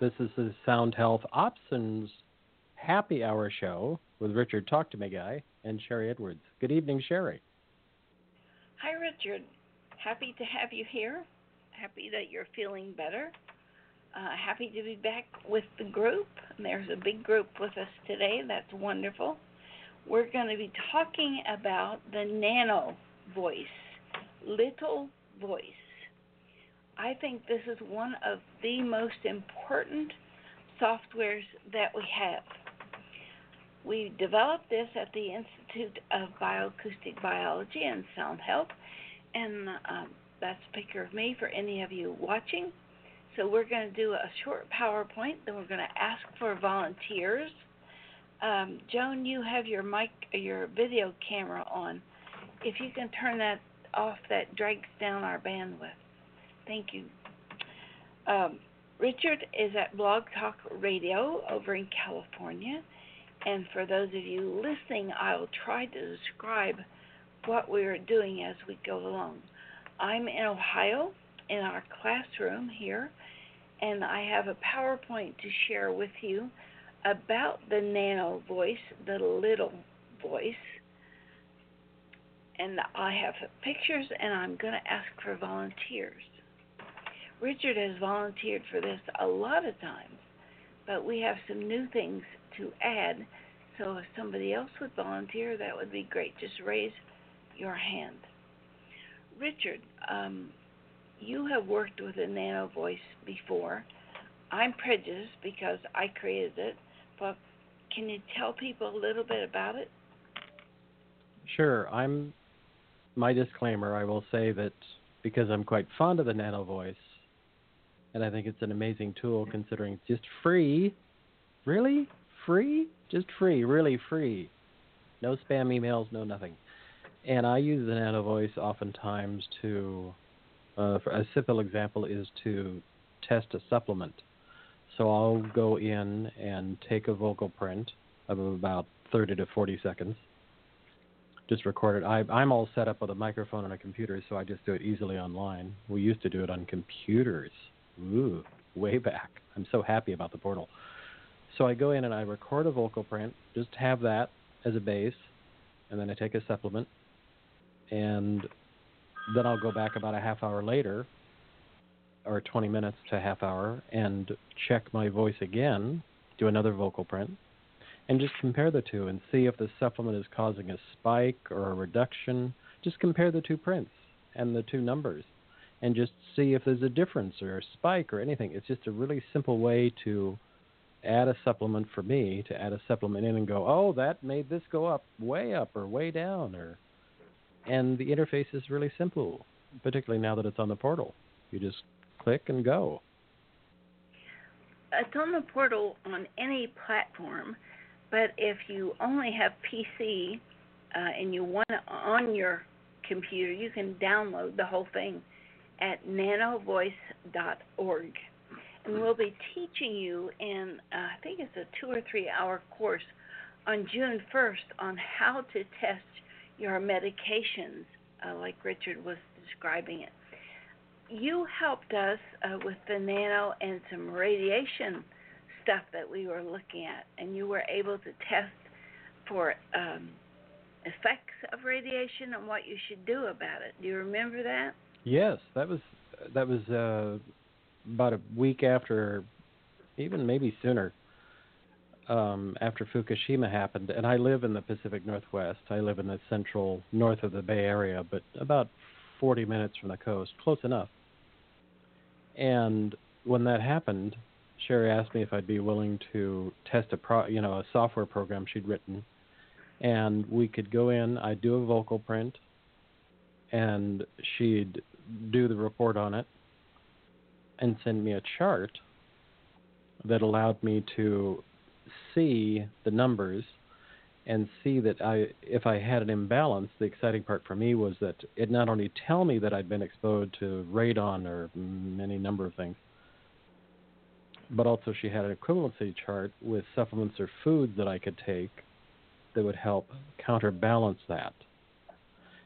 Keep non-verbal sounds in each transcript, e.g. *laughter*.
This is the Sound Health Options Happy Hour Show with Richard Talk to Me Guy and Sharry Edwards. Good evening, Sharry. Hi, Richard. Happy to have you here. Happy that you're feeling better. Uh, happy to be back with the group. There's a big group with us today. That's wonderful. We're going to be talking about the nano voice, little voice. I think this is one of the most important softwares that we have. We developed this at the Institute of Bioacoustic Biology and Sound Health, and um, that's a picture of me for any of you watching. So we're going to do a short PowerPoint, then we're going to ask for volunteers. Um, Joan, you have your mic, your video camera on. If you can turn that off, that drags down our bandwidth. Thank you. Um, Richard is at Blog Talk Radio over in California. And for those of you listening, I'll try to describe what we are doing as we go along. I'm in Ohio in our classroom here, and I have a PowerPoint to share with you about the nano voice, the little voice. And I have pictures, and I'm going to ask for volunteers. Richard has volunteered for this a lot of times, but we have some new things to add. So if somebody else would volunteer, that would be great. Just raise your hand. Richard, um, you have worked with a nano voice before. I'm prejudiced because I created it, but can you tell people a little bit about it? Sure. I'm my disclaimer. I will say that because I'm quite fond of the nano voice, and I think it's an amazing tool considering it's just free. Really? Free? Just free, really free. No spam emails, no nothing. And I use the Nano Voice oftentimes to, uh, a simple example is to test a supplement. So I'll go in and take a vocal print of about 30 to 40 seconds, just record it. I, I'm all set up with a microphone and a computer, so I just do it easily online. We used to do it on computers Ooh, way back. I'm so happy about the portal. So I go in and I record a vocal print, just have that as a base, and then I take a supplement, and then I'll go back about a half hour later, or 20 minutes to a half hour, and check my voice again, do another vocal print, and just compare the two and see if the supplement is causing a spike or a reduction. Just compare the two prints and the two numbers and just see if there's a difference or a spike or anything. It's just a really simple way to add a supplement for me to add a supplement in and go, oh, that made this go up way up or way down or and the interface is really simple, particularly now that it's on the portal. You just click and go. It's on the portal on any platform, but if you only have PC uh, and you want it on your computer, you can download the whole thing at nanovoice.org. And we'll be teaching you in, uh, I think it's a two or three hour course on June 1st on how to test your medications, uh, like Richard was describing it. You helped us uh, with the nano and some radiation stuff that we were looking at, and you were able to test for um, effects of radiation and what you should do about it. Do you remember that? Yes, that was that was uh, about a week after, even maybe sooner, um, after Fukushima happened. And I live in the Pacific Northwest. I live in the central north of the Bay Area, but about 40 minutes from the coast, close enough. And when that happened, Sharry asked me if I'd be willing to test a pro, you know, a software program she'd written, and we could go in. I'd do a vocal print, and she'd do the report on it and send me a chart that allowed me to see the numbers and see that I if I had an imbalance, the exciting part for me was that it not only tell me that I'd been exposed to radon or any number of things, but also she had an equivalency chart with supplements or foods that I could take that would help counterbalance that.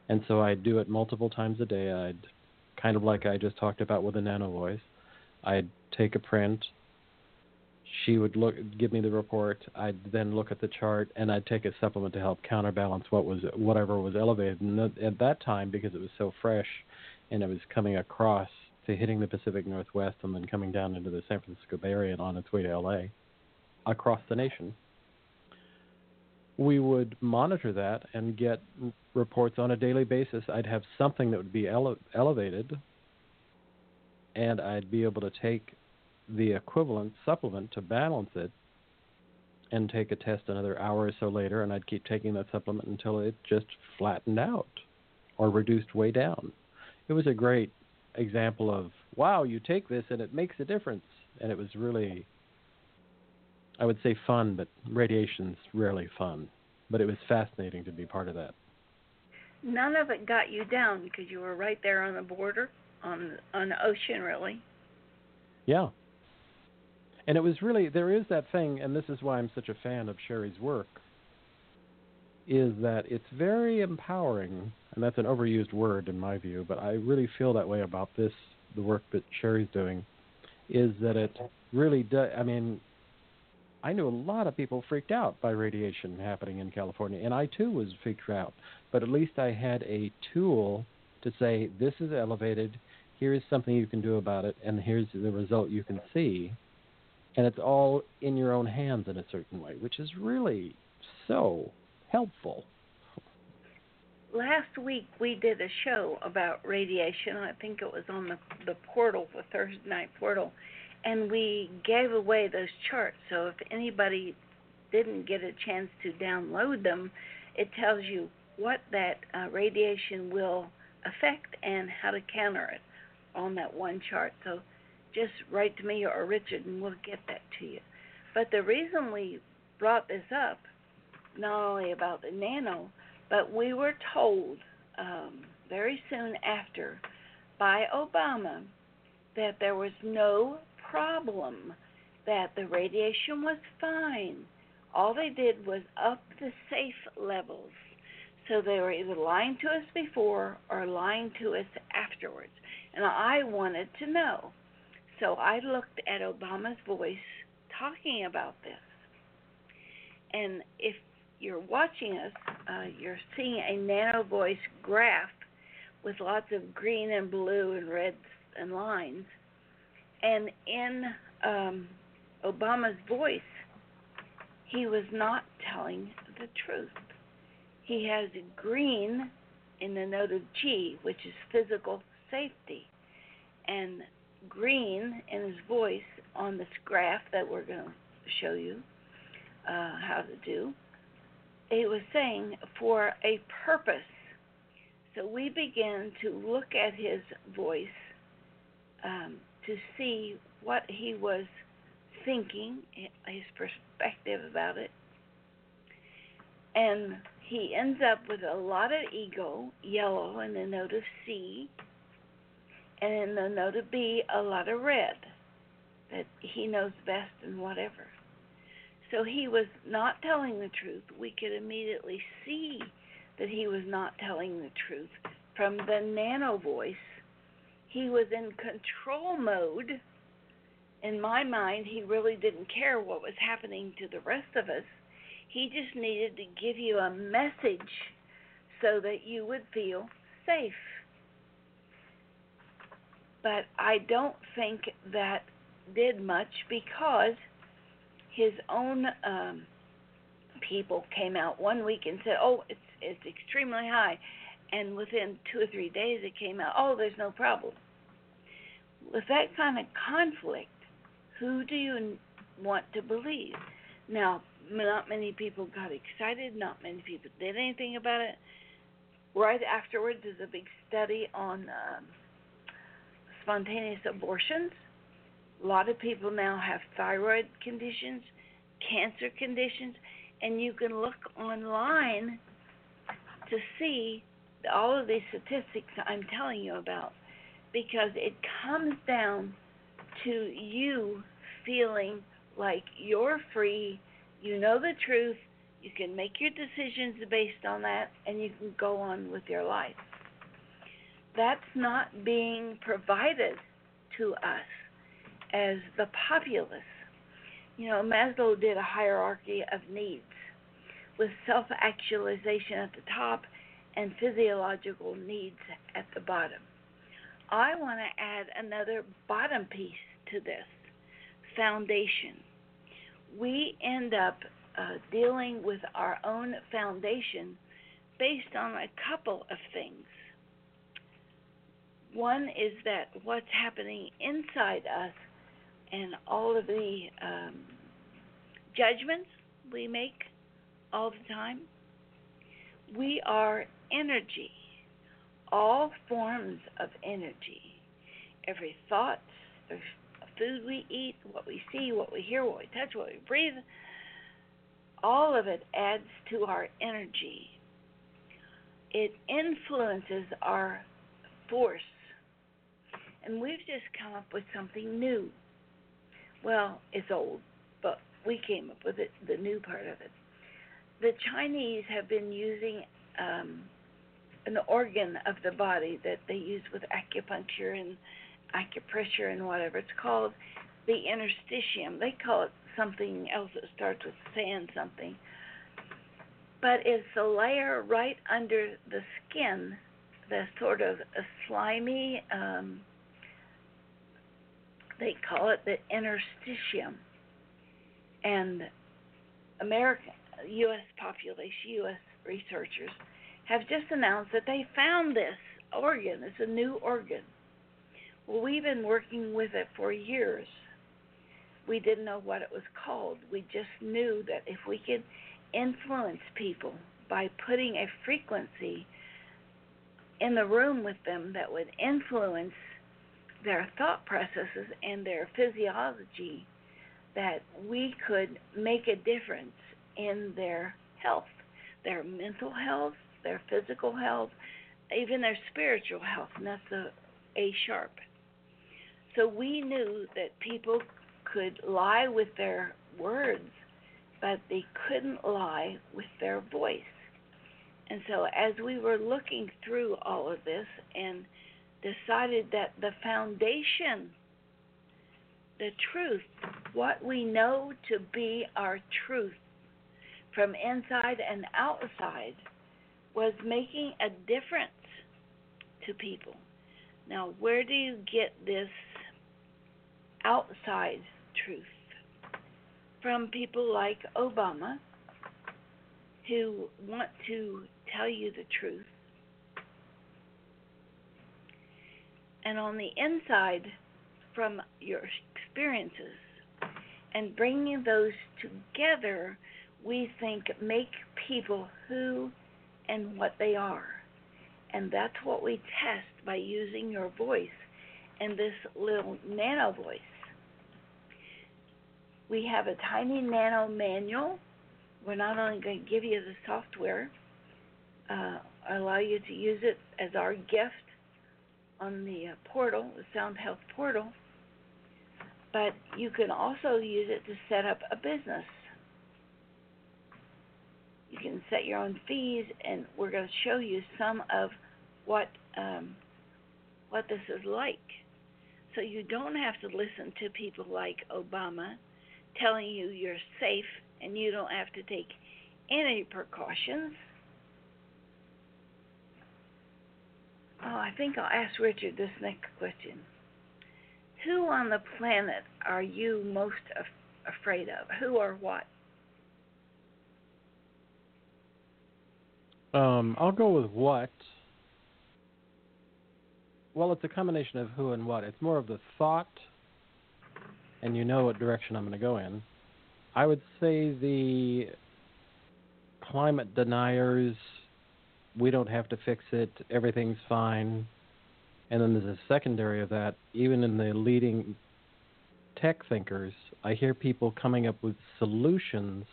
And so I'd do it multiple times a day. I'd kind of like I just talked about with the nano voice. I'd take a print. She would look, give me the report. I'd then look at the chart, and I'd take a supplement to help counterbalance what was whatever was elevated. And at that time, because it was so fresh, and it was coming across to hitting the Pacific Northwest, and then coming down into the San Francisco Bay Area and on its way to LA, across the nation we would monitor that and get reports on a daily basis. I'd have something that would be ele- elevated, and I'd be able to take the equivalent supplement to balance it and take a test another hour or so later, and I'd keep taking that supplement until it just flattened out or reduced way down. It was a great example of wow, you take this and it makes a difference, and it was really I would say fun, but radiation's rarely fun. But it was fascinating to be part of that. None of it got you down because you were right there on the border, on on the ocean, really. Yeah. And it was really there is that thing, and this is why I'm such a fan of Sharry's work. Is that it's very empowering, and that's an overused word in my view, but I really feel that way about this, the work that Sharry's doing, is that it really does. I mean, I knew a lot of people freaked out by radiation happening in California, and I too was freaked out. But at least I had a tool to say, this is elevated, here's something you can do about it, and here's the result you can see. And it's all in your own hands in a certain way, which is really so helpful. Last week we did a show about radiation. I think it was on the the portal, the Thursday night portal, and we gave away those charts. So if anybody didn't get a chance to download them, it tells you what that uh, radiation will affect and how to counter it on that one chart. So just write to me or Richard and we'll get that to you. But the reason we brought this up, not only about the nano, but we were told um, very soon after by Obama that there was no problem, that the radiation was fine. All they did was up the safe levels. So they were either lying to us before or lying to us afterwards. And I wanted to know. So I looked at Obama's voice talking about this. And if you're watching us, uh, you're seeing a nano voice graph with lots of green and blue and reds and lines. And in um, Obama's voice, he was not telling the truth. He has green in the note of G, which is physical safety, and green in his voice on this graph that we're going to show you uh, how to do. He was saying for a purpose. So we began to look at his voice um, to see what he was thinking, his perspective about it. And he ends up with a lot of ego, yellow, in the note of C, and in the note of B, a lot of red, that he knows best and whatever. So he was not telling the truth. We could immediately see that he was not telling the truth from the nano voice he was in control mode. In my mind, he really didn't care what was happening to the rest of us. He just needed to give you a message so that you would feel safe. But I don't think that did much because his own um, people came out one week and said, "Oh, it's it's extremely high," and within two or three days it came out, "Oh, there's no problem." With that kind of conflict, who do you want to believe? Now, not many people got excited, not many people did anything about it. Right afterwards is a big study on um, spontaneous abortions. A lot of people now have thyroid conditions, cancer conditions, and you can look online to see all of these statistics I'm telling you about because it comes down to you feeling like you're free, you know the truth, you can make your decisions based on that, and you can go on with your life. That's not being provided to us. as the populace. You know, Maslow did a hierarchy of needs with self actualization at the top and physiological needs at the bottom. I want to add another bottom piece to this foundation. We end up uh, dealing with our own foundation based on a couple of things. One is that what's happening inside us and all of the um, judgments we make all the time. We are energy, all forms of energy. Every thought, the food we eat, what we see, what we hear, what we touch, what we breathe, all of it adds to our energy. It influences our force. And we've just come up with something new. Well, it's old, but we came up with it, the new part of it. The Chinese have been using um, an organ of the body that they use with acupuncture and acupressure and whatever. It's called the interstitium. They call it something else that starts with sand something. But it's a layer right under the skin, the sort of a slimy, um, they call it the interstitium. And American, U.S. population, U.S. researchers have just announced that they found this organ. It's a new organ. Well, we've been working with it for years. We didn't know what it was called. We just knew that if we could influence people by putting a frequency in the room with them that would influence their thought processes and their physiology, that we could make a difference in their health, their mental health, their physical health, even their spiritual health, and that's a A sharp. So we knew that people could lie with their words, but they couldn't lie with their voice. And so as we were looking through all of this and decided that the foundation, the truth, what we know to be our truth from inside and outside, was making a difference to people. Now, where do you get this outside truth? From people like Obama, who want to tell you the truth. And on the inside, from your experiences. And bringing those together, we think make people who and what they are. And that's what we test by using your voice and this little nano voice. We have a tiny nano manual. We're not only going to give you the software, uh, allow you to use it as our gift on the uh, portal, the Sound Health portal, but you can also use it to set up a business you can set your own fees, and we're going to show you some of what um, what this is like. So you don't have to listen to people like Obama telling you you're safe and you don't have to take any precautions. Oh, I think I'll ask Richard this next question. Who on the planet are you most af- afraid of? Who or what? Um, I'll go with what. Well, it's a combination of who and what. It's more of the thought, and you know what direction I'm going to go in. I would say the climate deniers, we don't have to fix it, everything's fine. And then there's a secondary of that, even in the leading tech thinkers, I hear people coming up with solutions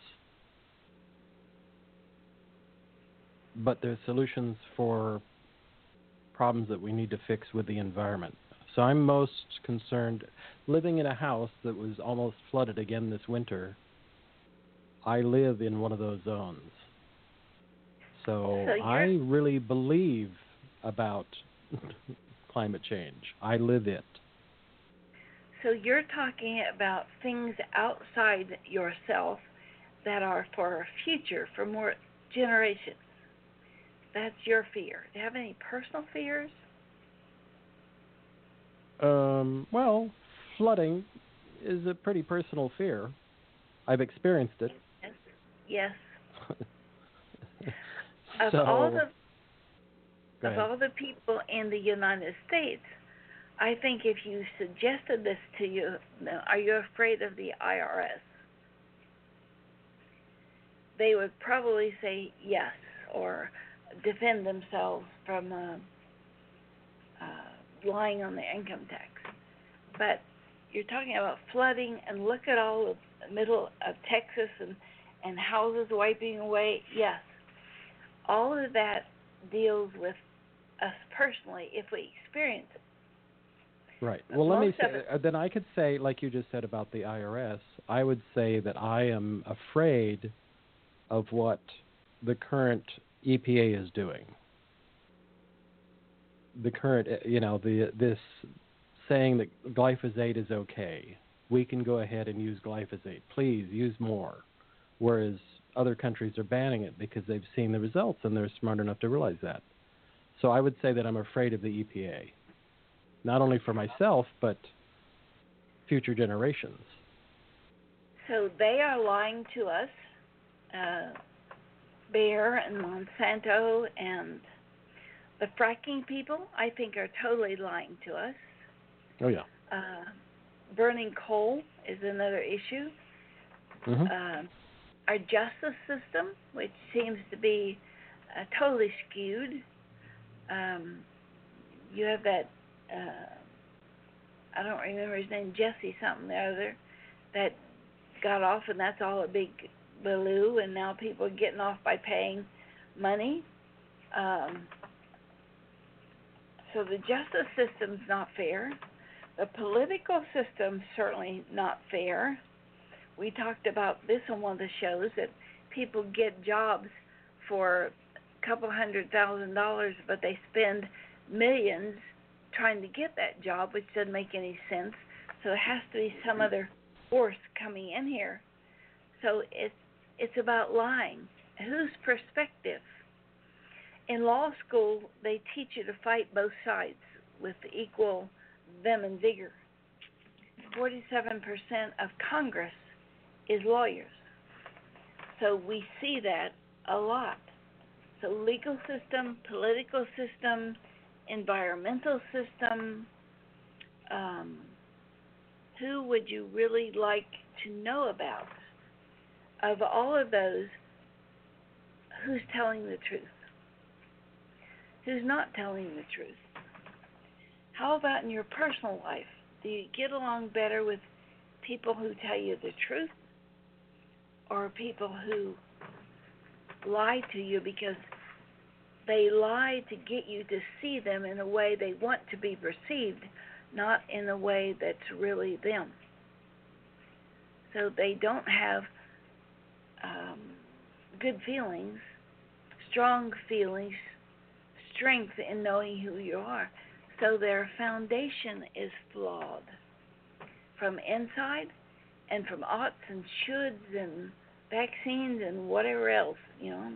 but they're solutions for problems that we need to fix with the environment. So I'm most concerned living in a house that was almost flooded again this winter. I live in one of those zones. So, so I really believe about *laughs* climate change. I live it. So you're talking about things outside yourself that are for a future, for more generations. That's your fear. Do you have any personal fears? Um, well, flooding is a pretty personal fear. I've experienced it. Yes. *laughs* of so, all the of all the people in the United States, I think if you suggested this to you, are you afraid of the IRS? They would probably say yes or defend themselves from uh, uh, lying on the income tax. But you're talking about flooding, and look at all of the middle of Texas and and houses wiping away. Yes, all of that deals with us personally if we experience it. Right. But Well, let me say, it- uh, then I could say, like you just said about the IRS, I would say that I am afraid of what the current EPA is doing. The current, uh, you know, the this saying that glyphosate is okay. We can go ahead and use glyphosate. Please use more. Whereas other countries are banning it because they've seen the results and they're smart enough to realize that. So I would say that I'm afraid of the EPA not only for myself but future generations. So they are lying to us. Uh, Bayer and Monsanto and the fracking people, I think, are totally lying to us. Oh yeah. Uh, burning coal is another issue. hmm Um our justice system, which seems to be uh, totally skewed. Um, you have that, uh, I don't remember his name, Jesse something the other, that got off, and that's all a big baloo, and now people are getting off by paying money. Um, so the justice system's not fair. The political system's certainly not fair. We talked about this on one of the shows that people get jobs for a couple hundred thousand dollars, but they spend millions trying to get that job, which doesn't make any sense. So it has to be some other force coming in here. So it's it's about lying. Whose perspective? In law school, they teach you to fight both sides with equal vim and vigor. 47% of Congress is lawyers. So we see that a lot. So legal system, political system, environmental system, um, who would you really like to know about? Of all of those, who's telling the truth? Who's not telling the truth? How about in your personal life? Do you get along better with people who tell you the truth or people who lie to you because they lie to get you to see them in a way they want to be perceived, not in a way that's really them. So they don't have um, good feelings, strong feelings, strength in knowing who you are. So their foundation is flawed from inside and from oughts and shoulds and vaccines and whatever else, you know,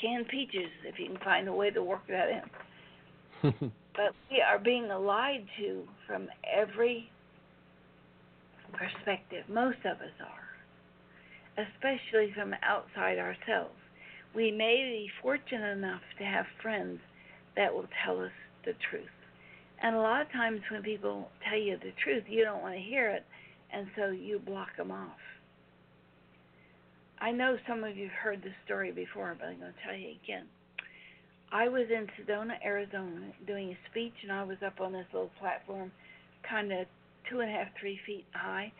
canned peaches if you can find a way to work that in. *laughs* But we are being lied to from every perspective. Most of us are, especially from outside ourselves. We may be fortunate enough to have friends that will tell us the truth. And a lot of times when people tell you the truth, you don't want to hear it, and so you block them off. I know some of you have heard this story before, but I'm going to tell you again. I was in Sedona, Arizona, doing a speech, and I was up on this little platform, kind of two and a half, three feet high.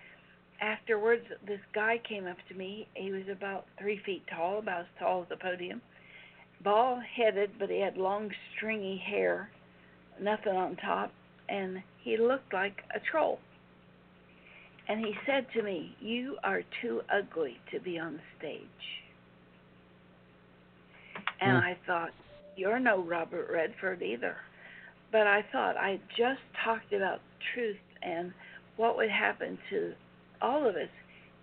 Afterwards, this guy came up to me. He was about three feet tall, about as tall as the podium, bald headed, but he had long, stringy hair, nothing on top, and he looked like a troll. And he said to me, You are too ugly to be on the stage. And Hmm. I thought, You're no Robert Redford either. But I thought I just talked about truth and what would happen to all of us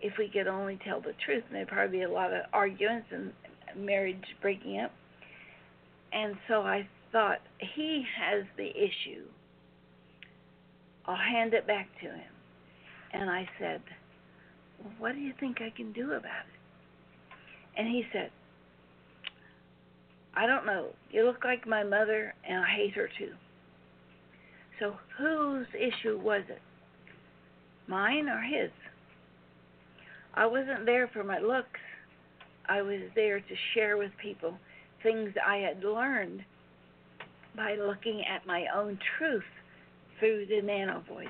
if we could only tell the truth. And there'd probably be a lot of arguments and marriage breaking up. And so I thought, he has the issue. I'll hand it back to him. And I said, What do you think I can do about it? And he said, I don't know. You look like my mother, and I hate her too. So, whose issue was it? Mine or his? I wasn't there for my looks. I was there to share with people things I had learned by looking at my own truth through the nano voice.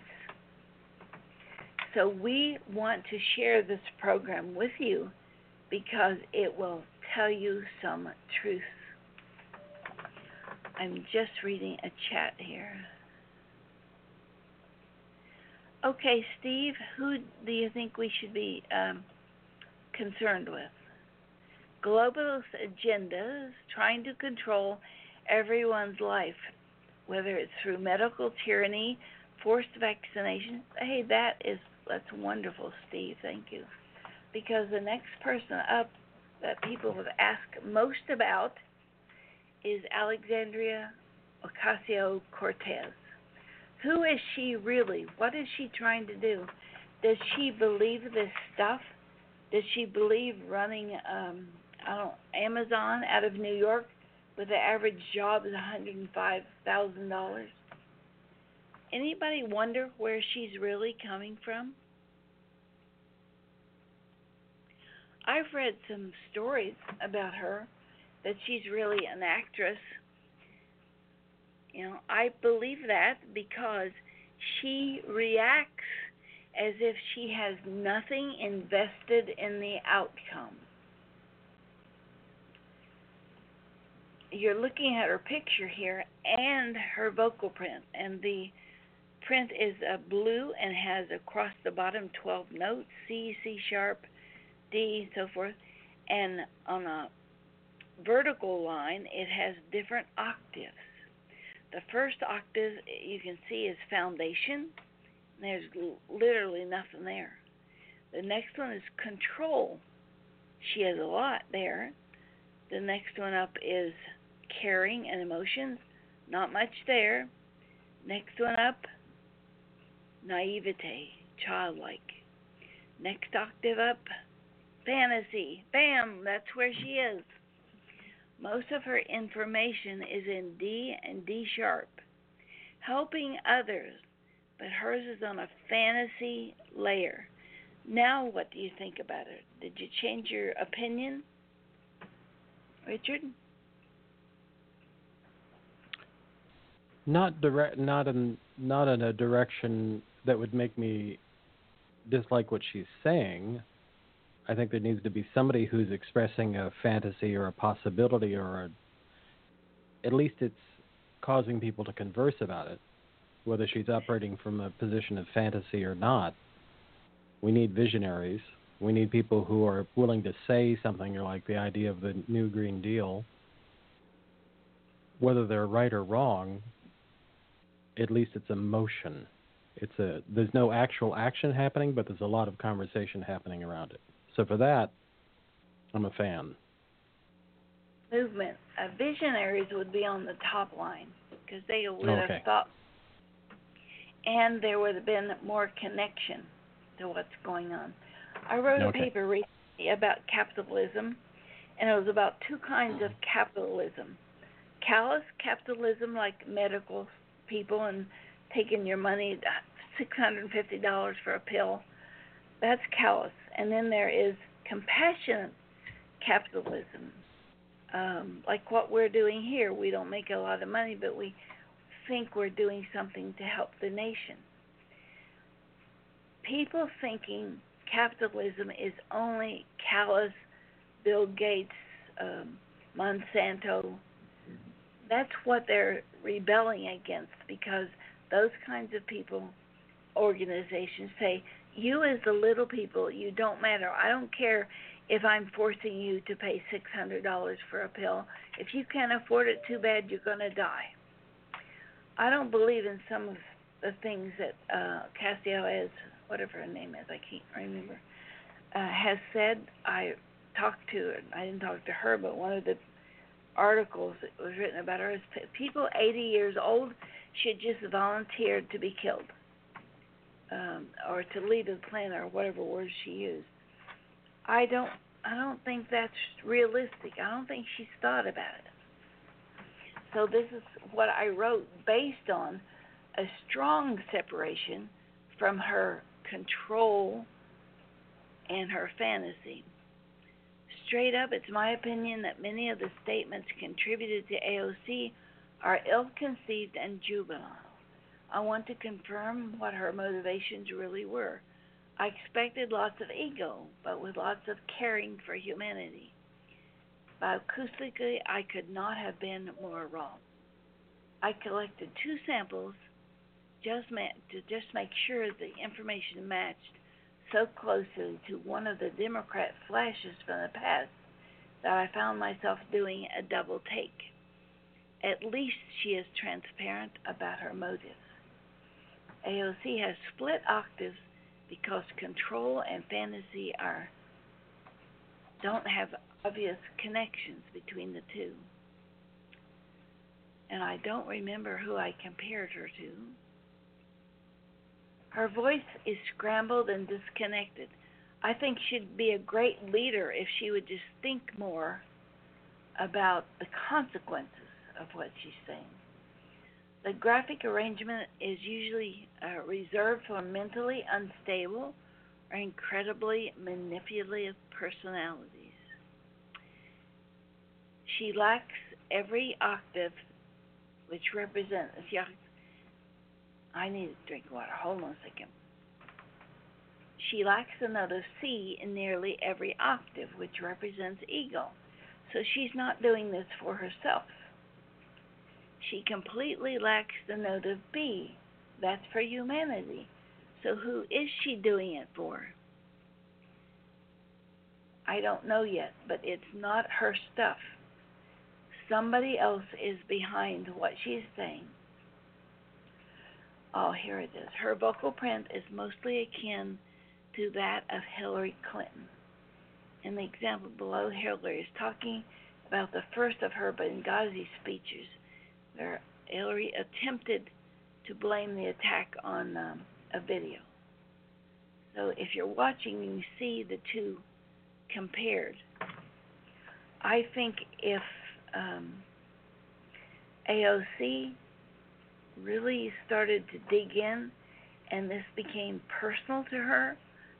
So we want to share this program with you because it will tell you some truth. I'm just reading a chat here. Okay, Steve, who do you think we should be um, concerned with? Globalist agendas trying to control everyone's life, whether it's through medical tyranny, forced vaccination. Hey, that is that's wonderful, Steve. Thank you. Because the next person up that people have asked most about is Alexandria Ocasio Cortez. Who is she really? What is she trying to do? Does she believe this stuff? Does she believe running um I don't Amazon out of New York with the average job is $105,000? Anybody wonder where she's really coming from? I've read some stories about her that she's really an actress. You know, I believe that because she reacts as if she has nothing invested in the outcome. You're looking at her picture here and her vocal print, and the print is a blue and has across the bottom 12 notes C, C sharp, D, so forth. And on a vertical line, it has different octaves. The first octave you can see is foundation. There's literally nothing there. The next one is control. She has a lot there. The next one up is caring and emotions. Not much there. Next one up, naivete, childlike. Next octave up, fantasy. Bam, that's where she is. Most of her information is in D and D sharp, helping others, but hers is on a fantasy layer. Now, what do you think about it? Did you change your opinion, Richard? Not direct, not in not in a direction that would make me dislike what she's saying. I think there needs to be somebody who's expressing a fantasy or a possibility or a, at least it's causing people to converse about it, whether she's operating from a position of fantasy or not. We need visionaries. We need people who are willing to say something like the idea of the New Green Deal. Whether they're right or wrong, at least it's a motion. It's a there's no actual action happening, but there's a lot of conversation happening around it. So for that, I'm a fan. Movement. Uh, visionaries would be on the top line because they would okay. have thought, and there would have been more connection to what's going on. I wrote okay. a paper recently about capitalism, and it was about two kinds of capitalism callous capitalism, like medical people and taking your money, $650 for a pill. That's callous and then there is compassionate capitalism, um, like what we're doing here. We don't make a lot of money, but we think we're doing something to help the nation. People thinking capitalism is only callous, Bill Gates, um, Monsanto. That's what they're rebelling against because those kinds of people, organizations say you as the little people, you don't matter. I don't care if I'm forcing you to pay $600 for a pill. If you can't afford it, too bad, you're going to die. I don't believe in some of the things that uh, Castiel is, whatever her name is, I can't remember, uh, has said. I talked to, I didn't talk to her, but one of the articles that was written about her is people 80 years old should just volunteer to be killed um, or to leave the planet or whatever word she used. I don't I don't think that's realistic. I don't think she's thought about it. So this is what I wrote based on a strong separation from her control and her fantasy. Straight up, it's my opinion that many of the statements contributed to AOC are ill conceived and juvenile. I want to confirm what her motivations really were. I expected lots of ego, but with lots of caring for humanity. Bioacoustically, I could not have been more wrong. I collected two samples just ma- to just make sure the information matched so closely to one of the Democrat flashes from the past that I found myself doing a double take. At least she is transparent about her motives. AOC has split octaves because control and fantasy are don't have obvious connections between the two. And I don't remember who I compared her to. Her voice is scrambled and disconnected. I think she'd be a great leader if she would just think more about the consequences of what she's saying. The graphic arrangement is usually uh, reserved for mentally unstable or incredibly manipulative personalities. She lacks every octave which represents. I need to drink water. Hold on a second. She lacks the note of C in nearly every octave, which represents ego. So she's not doing this for herself. She completely lacks the note of B. That's for humanity. So who is she doing it for? I don't know yet, but it's not her stuff. Somebody else is behind what she's saying. Oh, here it is. Her vocal print is mostly akin to that of Hillary Clinton. In the example below, Hillary is talking about the first of her Benghazi speeches where Hillary attempted to blame the attack on um, a video. So if you're watching, and you see the two compared. I think if um, AOC really started to dig in and this became personal to her,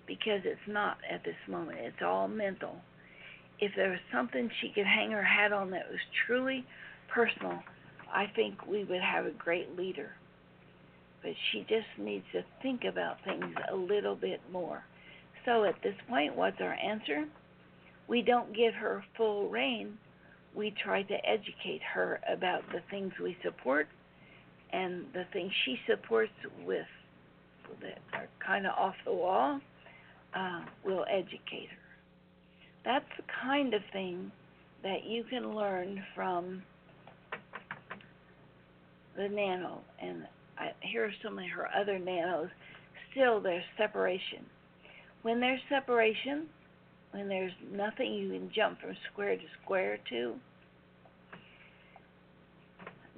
because it's not at this moment, it's all mental. If there was something she could hang her hat on that was truly personal, I think we would have a great leader. But she just needs to think about things a little bit more. So at this point, what's our answer? We don't give her full rein. We try to educate her about the things we support and the things she supports with that are kind of off the wall. Uh, will educate her. That's the kind of thing that you can learn from the nano, and I, here are some of her other nanos. Still, there's separation. When there's separation, when there's nothing you can jump from square to square to,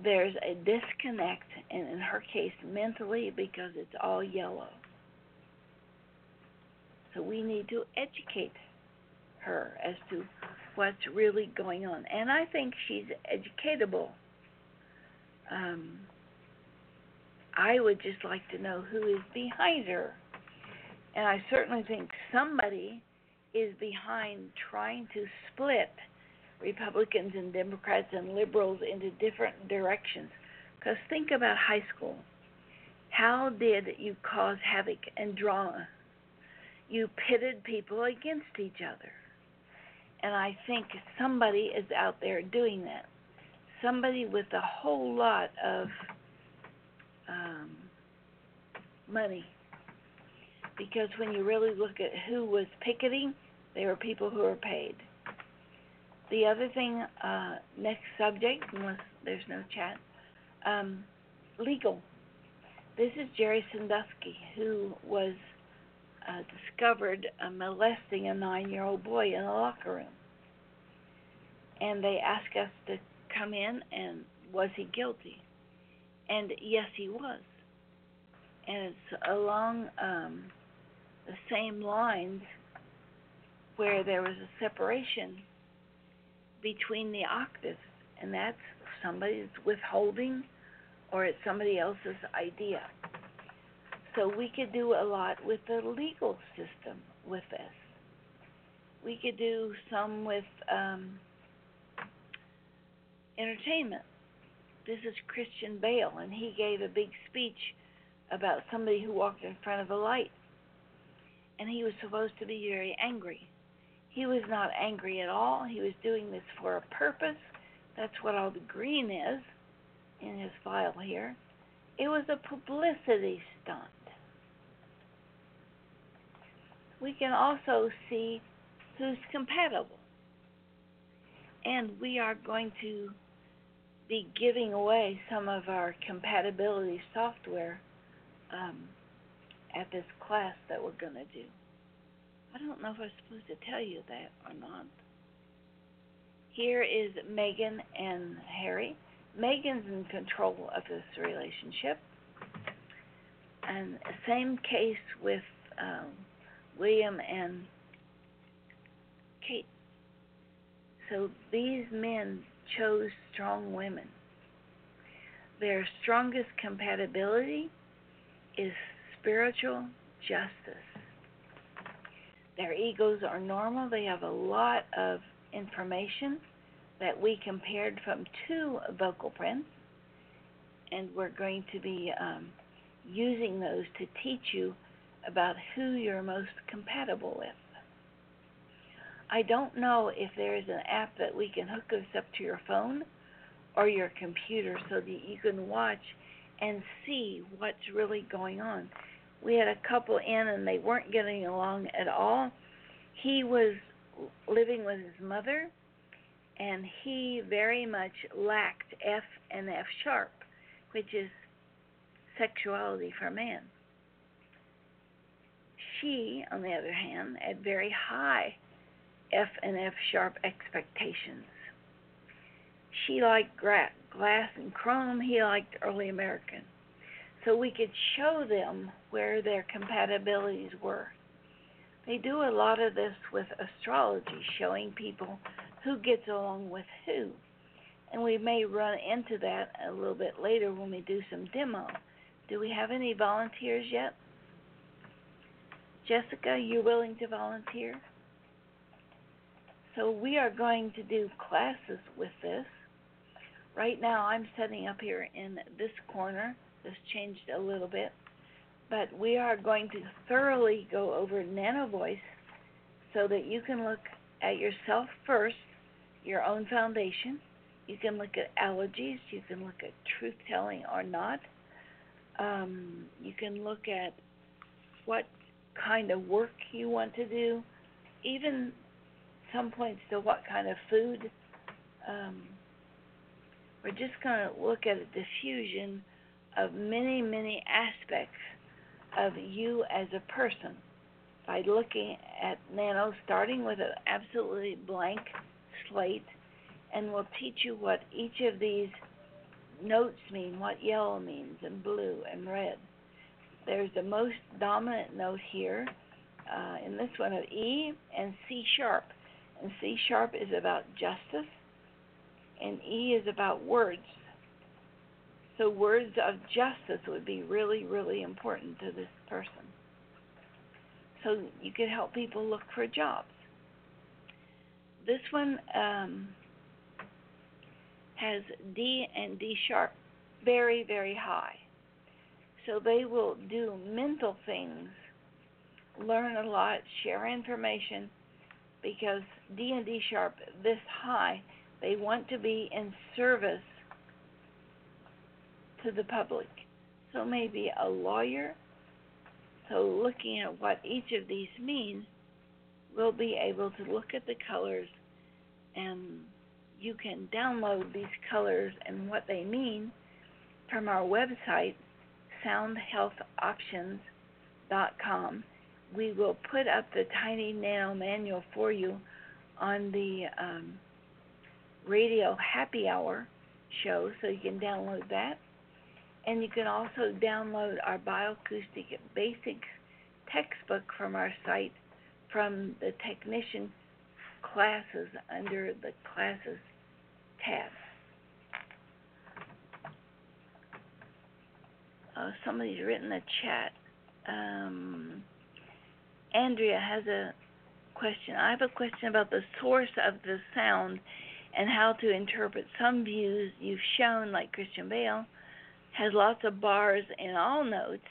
there's a disconnect, and in her case, mentally, because it's all yellow. So we need to educate her as to what's really going on. And I think she's educatable um, I would just like to know who is behind her. And I certainly think somebody is behind trying to split Republicans and Democrats and liberals into different directions. Because think about high school. How did you cause havoc and drama? You pitted people against each other. And I think somebody is out there doing that somebody with a whole lot of um, money. Because when you really look at who was picketing, they were people who were paid. The other thing, uh, next subject, unless there's no chat, um, legal. This is Jerry Sandusky, who was uh, discovered uh, molesting a nine year old boy in a locker room. And they asked us to come in and was he guilty? And yes, he was. And it's along um, the same lines where there was a separation between the octaves, and that's somebody's withholding or it's somebody else's idea. So we could do a lot with the legal system with this. We could do some with um, entertainment. This is Christian Bale, and he gave a big speech about somebody who walked in front of a light. And he was supposed to be very angry. He was not angry at all. He was doing this for a purpose. That's what all the green is in his file here. It was a publicity stunt. We can also see who's compatible. And we are going to be giving away some of our compatibility software um, at this class that we're going to do. I don't know if I'm supposed to tell you that or not. Here is Meghan and Harry. Meghan's in control of this relationship. And same case with um, William and Kate. So these men chose strong women. Their strongest compatibility is spiritual justice. Their egos are normal. They have a lot of information that we compared from two vocal prints, and we're going to be um, using those to teach you about who you're most compatible with. I don't know if there is an app that we can hook us up to your phone or your computer so that you can watch and see what's really going on. We had a couple in and they weren't getting along at all. He was living with his mother and he very much lacked F and F sharp, which is sexuality for man. She, on the other hand, had very high F and F sharp expectations. She liked gra- glass and chrome, he liked early American. So we could show them where their compatibilities were. They do a lot of this with astrology, showing people who gets along with who. And we may run into that a little bit later when we do some demo. Do we have any volunteers yet? Jessica, you willing to volunteer? So we are going to do classes with this. Right now I'm setting up here in this corner. This changed a little bit. But we are going to thoroughly go over nanoVoice so that you can look at yourself first, your own foundation. You can look at allergies. You can look at truth telling or not. Um, you can look at what kind of work you want to do, even some points to what kind of food. Um, we're just going to look at a diffusion of many, many aspects of you as a person by looking at Nano, starting with an absolutely blank slate, and we'll teach you what each of these notes mean, what yellow means, and blue and red. There's the most dominant note here uh, in this one of E and C sharp. And C sharp is about justice, and E is about words. So, words of justice would be really, really important to this person. So, you could help people look for jobs. This one um, has D and D sharp very, very high. So, they will do mental things, learn a lot, share information because D and D sharp this high, they want to be in service to the public. So maybe a lawyer. So looking at what each of these means, we'll be able to look at the colors and you can download these colors and what they mean from our website soundhealthoptions.com. We will put up the tiny nano manual for you on the um, radio happy hour show, so you can download that. And you can also download our bioacoustic basics textbook from our site from the technician classes under the classes tab. Uh, somebody's written a chat. Um, Andrea has a question. I have a question about the source of the sound and how to interpret some views you've shown, like Christian Bale, has lots of bars in all notes.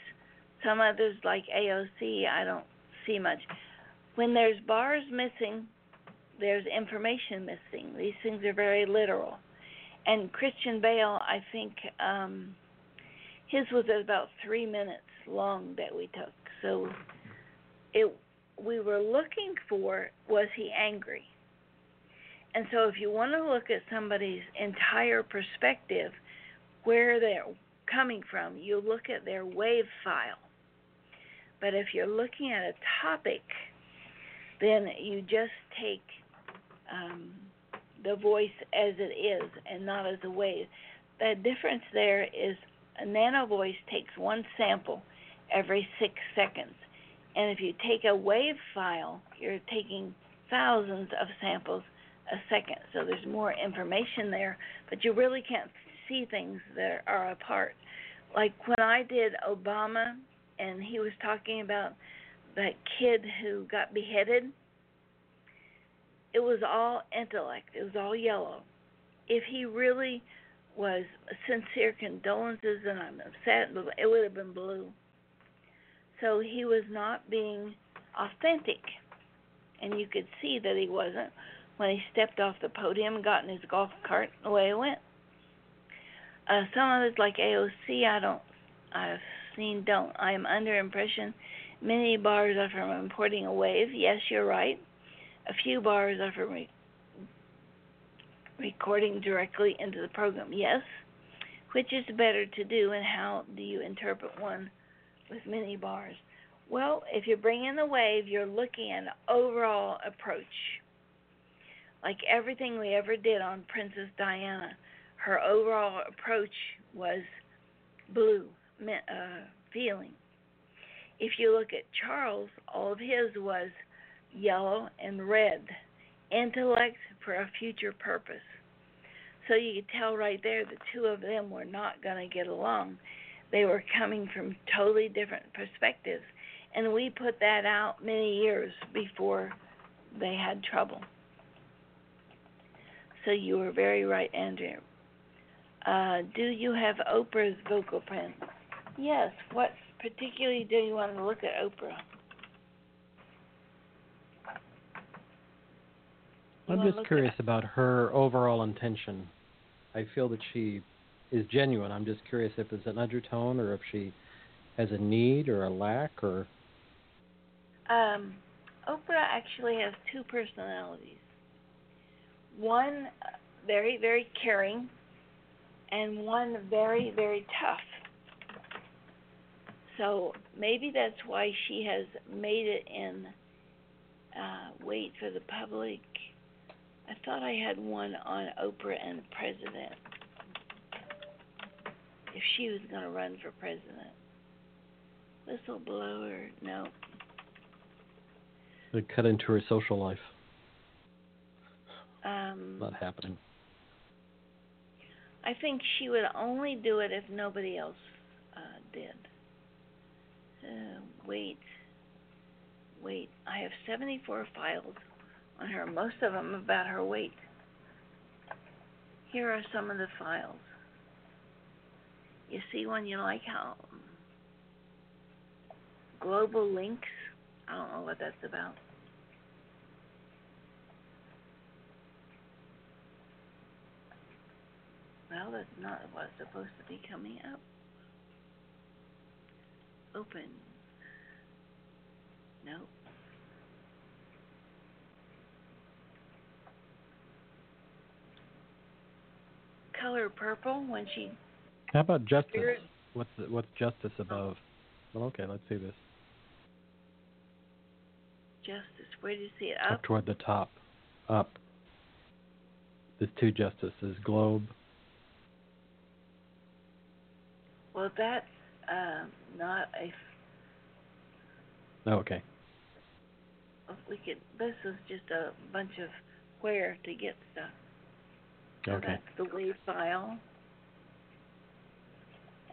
Some others, like AOC, I don't see much. When there's bars missing, there's information missing. These things are very literal. And Christian Bale, I think um, his was about three minutes long that we took. So it we were looking for was he angry? And so if you want to look at somebody's entire perspective, where they're coming from, you look at their wave file. But if you're looking at a topic, then you just take um, the voice as it is and not as a wave. The difference there is a nanoVoice takes one sample every six seconds. And if you take a wave file, you're taking thousands of samples a second. So there's more information there, but you really can't see things that are apart. Like when I did Obama and he was talking about that kid who got beheaded, it was all intellect, it was all yellow. If he really was sincere condolences and I'm upset, it would have been blue. So he was not being authentic. And you could see that he wasn't when he stepped off the podium got in his golf cart and away he went. Uh, some others like AOC, I don't, I've seen don't. I am under impression many bars are from importing a wave. Yes, you're right. A few bars are from re- recording directly into the program. Yes. Which is better to do, and how do you interpret one with many bars? Well, if you're bringing the wave, you're looking at an overall approach. Like everything we ever did on Princess Diana, her overall approach was blue, uh, feeling. If you look at Charles, all of his was yellow and red, intellect for a future purpose. So you could tell right there the two of them were not going to get along. They were coming from totally different perspectives. And we put that out many years before they had trouble. So you were very right, Andrea. Uh, do you have Oprah's vocal print? Yes. What particularly do you want to look at Oprah? I'm just curious about her overall intention. I feel that she is genuine. I'm just curious if it's an undertone or if she has a need or a lack or. Um, Oprah actually has two personalities. One very very caring, and one very very tough. So maybe that's why she has made it in uh, Wait for the Public. I thought I had one on Oprah and the President. If she was going to run for president. Whistleblower, no. It cut into her social life. Um, Not happening. I think she would only do it if nobody else uh, did. Uh, wait, wait. I have 74 files on her, most of them about her weight. Here are some of the files. You see one you like how um, global links? I don't know what that's about. Well, that's not what's supposed to be coming up. Open. Nope. Color purple when she. How about justice? What's what's justice above? Well, okay, let's see this. Justice. Where do you see it? Up, Up. toward the top. Up. There's two justices. Globe. Well, that's uh, not a. f- Oh, okay. We could. This is just a bunch of where to get stuff. So Okay. That's the wave file.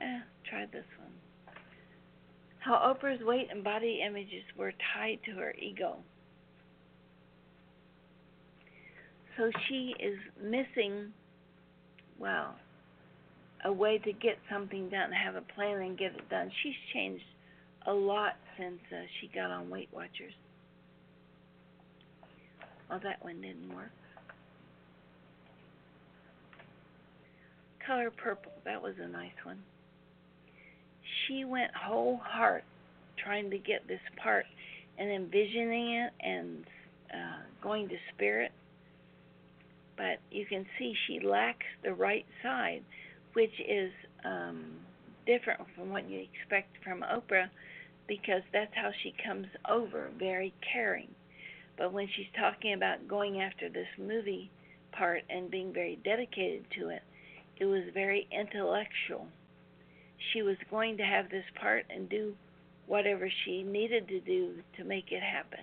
Eh, try this one. How Oprah's weight and body images were tied to her ego. So she is missing, well, a way to get something done, have a plan and get it done. She's changed a lot since uh, she got on Weight Watchers. Well, that one didn't work. Color purple, that was a nice one. She went whole heart trying to get this part and envisioning it and uh, going to spirit. But you can see she lacks the right side, which is um, different from what you expect from Oprah because that's how she comes over, very caring. But when she's talking about going after this movie part and being very dedicated to it, it was very intellectual. She was going to have this part and do whatever she needed to do to make it happen.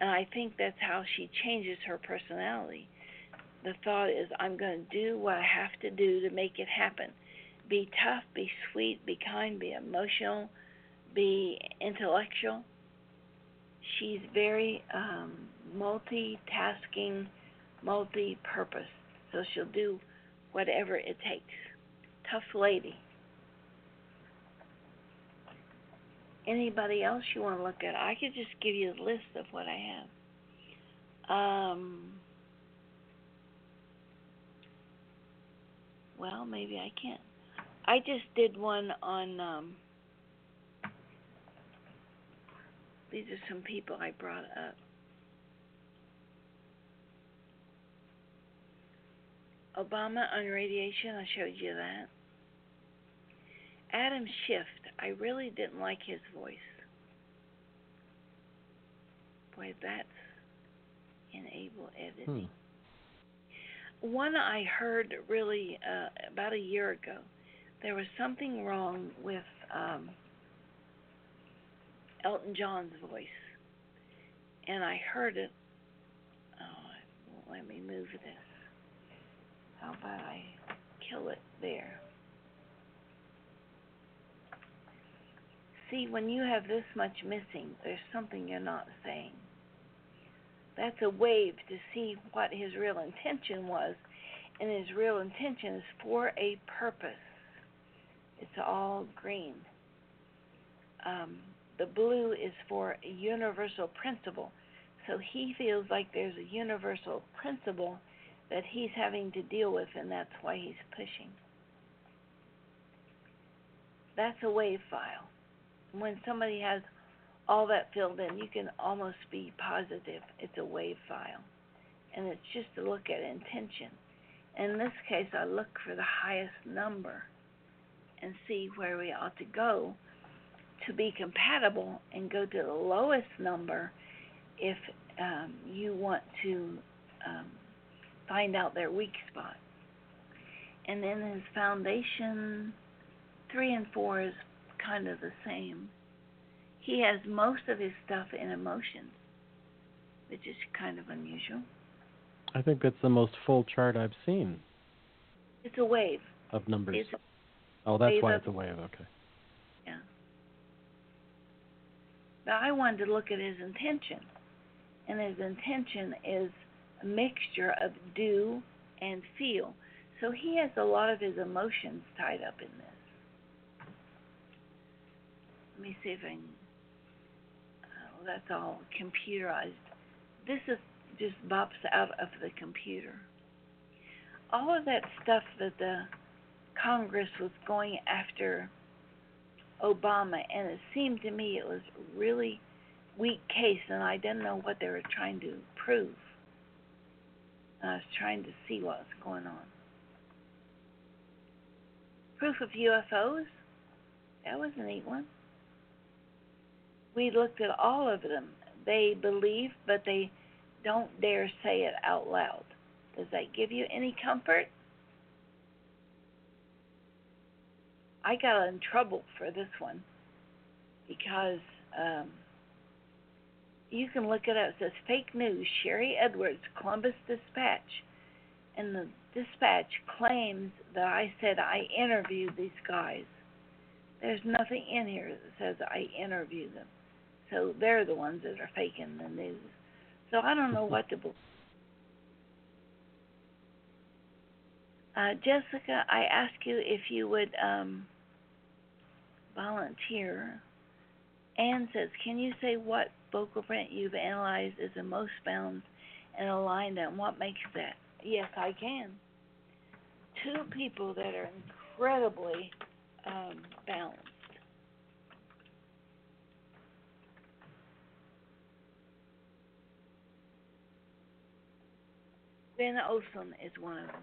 And I think that's how she changes her personality. The thought is, I'm going to do what I have to do to make it happen. Be tough, be sweet, be kind, be emotional, be intellectual. She's very um, multitasking, multi purpose. So she'll do whatever it takes. Tough lady. Anybody else you want to look at? I could just give you a list of what I have. Um, well, maybe I can't. I just did one on. Um, these are some people I brought up. Obama on radiation, I showed you that. Adam Schiff, I really didn't like his voice. Boy, that's enable editing. Hmm. One I heard really uh, about a year ago. There was something wrong with um, Elton John's voice, and I heard it. Oh, it won't let me move this. How about I kill it there? See, when you have this much missing, there's something you're not saying. That's a wave to see what his real intention was, and his real intention is for a purpose. It's all green. Um, the blue is for a universal principle. So he feels like there's a universal principle that he's having to deal with, and that's why he's pushing. That's a wave file. When somebody has all that filled in, you can almost be positive it's a wave file. And it's just to look at intention. In this case, I look for the highest number and see where we ought to go to be compatible and go to the lowest number if um, you want to um, find out their weak spot. And then his foundation, three and four is kind of the same. He has most of his stuff in emotions, which is kind of unusual. I think that's the most full chart I've seen It's a wave. of numbers. It's oh, that's why it's a wave. Okay. Yeah. But I wanted to look at his intention. And his intention is a mixture of do and feel. So he has a lot of his emotions tied up in this. Let me see if I can. Oh, that's all computerized. This is just bops out of the computer. All of that stuff that the Congress was going after Obama, and it seemed to me it was a really weak case, and I didn't know what they were trying to prove. And I was trying to see what was going on. Proof of UFOs? That was a neat one. We looked at all of them. They believe, but they don't dare say it out loud. Does that give you any comfort? I got in trouble for this one because um, you can look it up. It says fake news. Sharry Edwards, Columbus Dispatch, and the Dispatch claims that I said I interviewed these guys. There's nothing in here that says I interviewed them. So they're the ones that are faking the news. So I don't know what to believe. Uh, Jessica, I ask you if you would um, volunteer. Anne says, Can you say what vocal print you've analyzed is the most balanced and aligned and what makes that? Yes, I can. Two people that are incredibly um, balanced. Ben Olsen is one of them.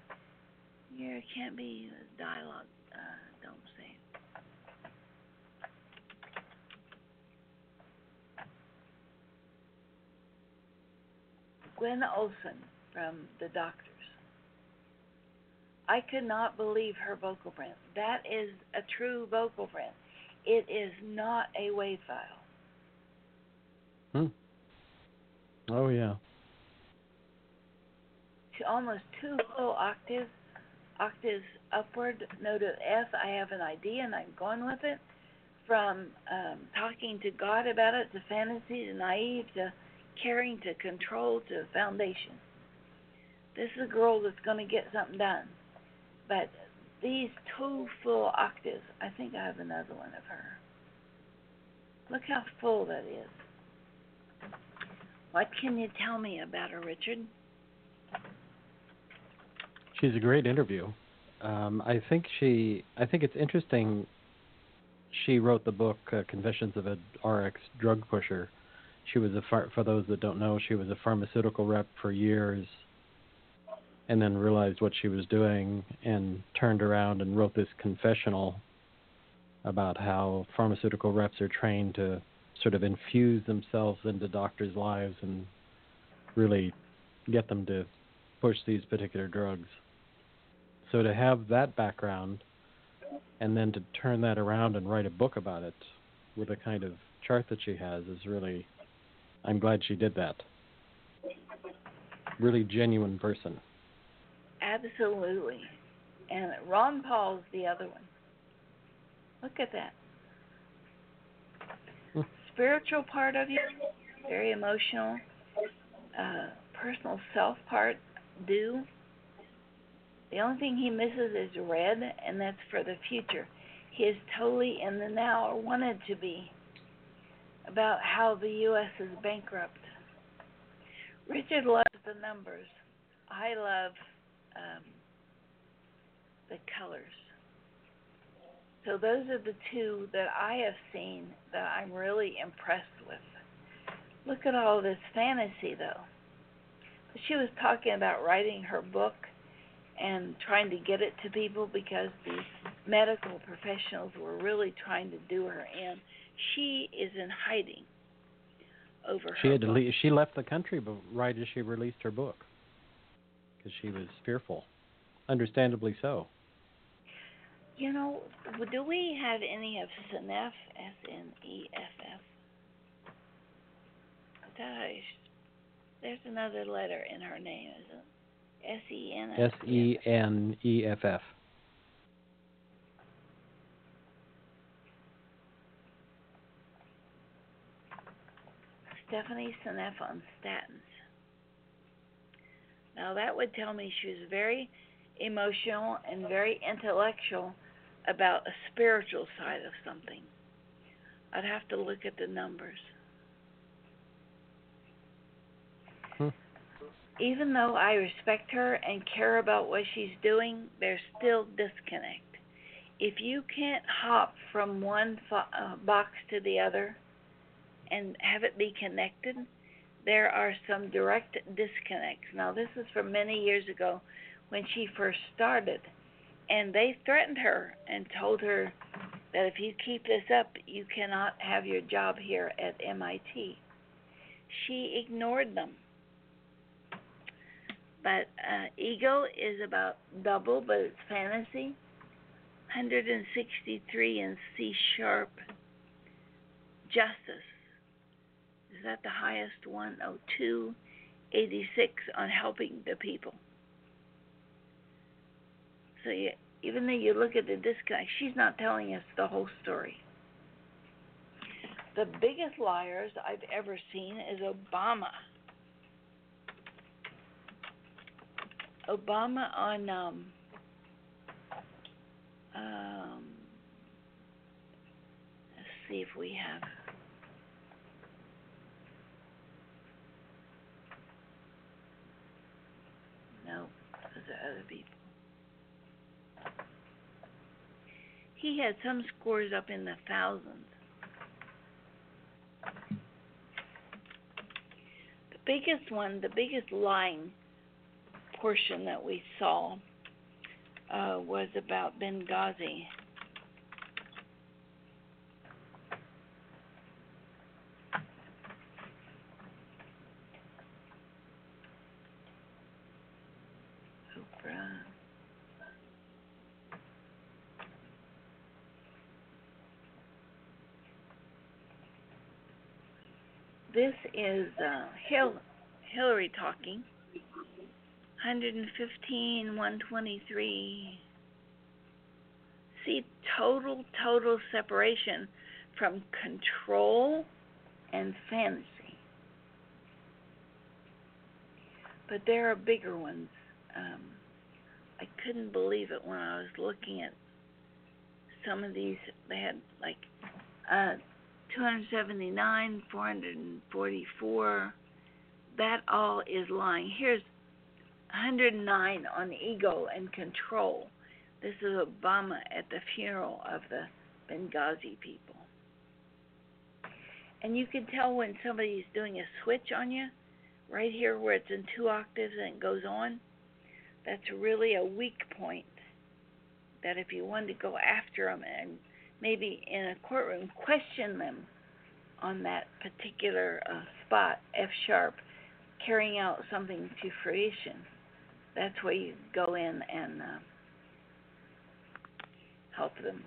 Here can't be dialogue. Uh, don't say. Gwen Olsen from The Doctors. I could not believe her vocal print. That is a true vocal print. It is not a WAV file. Hmm. Oh yeah. To almost two full octaves, octaves upward, note of F. I have an idea and I'm going with it. From um, talking to God about it to fantasy to naive to caring to control to foundation. This is a girl that's going to get something done. But these two full octaves, I think I have another one of her. Look how full that is. What can you tell me about her, Richard? She's a great interview. Um, I think she. I think it's interesting. She wrote the book uh, Confessions of a RX Drug Pusher. She was a for those that don't know, she was a pharmaceutical rep for years, and then realized what she was doing and turned around and wrote this confessional about how pharmaceutical reps are trained to sort of infuse themselves into doctors' lives and really get them to push these particular drugs. So to have that background and then to turn that around and write a book about it with the kind of chart that she has is really I'm glad she did that. Really genuine person. Absolutely. And Ron Paul's the other one. Look at that. Hmm. Spiritual part of you, very emotional. Uh, personal self part, do. The only thing he misses is red, and that's for the future. He is totally in the now, or wanted to be, about how the U.S. is bankrupt. Richard loves the numbers. I love um, the colors. So those are the two that I have seen that I'm really impressed with. Look at all this fantasy, though. She was talking about writing her book and trying to get it to people because the medical professionals were really trying to do her in. She is in hiding over she her had to leave, she left the country but right as she released her book because she was fearful understandably so You know, do we have any of SNEF, S N E F F? Gosh, there's another letter in her name, is it? S E N. S E N E F F Stephanie Seneff on statins. Now that would tell me she was very emotional and very intellectual about a spiritual side of something. I'd have to look at the numbers. Even though I respect her and care about what she's doing, there's still disconnect. If you can't hop from one fo- uh, box to the other and have it be connected, there are some direct disconnects. Now, this is from many years ago when she first started, and they threatened her and told her that if you keep this up, you cannot have your job here at MIT. She ignored them. But uh, ego is about double, but it's fantasy. 163 in C sharp. Justice. Is that the highest one? Oh, 286 on helping the people. So you, even though you look at the disconnect, she's not telling us the whole story. The biggest liars I've ever seen is Obama. Obama on um, um, let's see if we have no, those are other people. He had some scores up in the thousands. The biggest one, the biggest lying portion that we saw uh, was about Benghazi. This is uh, Hil- Hillary talking. 115, 123. See, total, total separation from control and fantasy. But there are bigger ones. Um, I couldn't believe it when I was looking at some of these. They had like uh, 279, 444. That all is lying. Here's 109 on ego and control. This is Obama at the funeral of the Benghazi people. And you can tell when somebody's doing a switch on you, right here where it's in two octaves and it goes on. That's really a weak point. That if you wanted to go after them and maybe in a courtroom question them on that particular uh, spot, F sharp, carrying out something to fruition that's where you go in and uh, help them.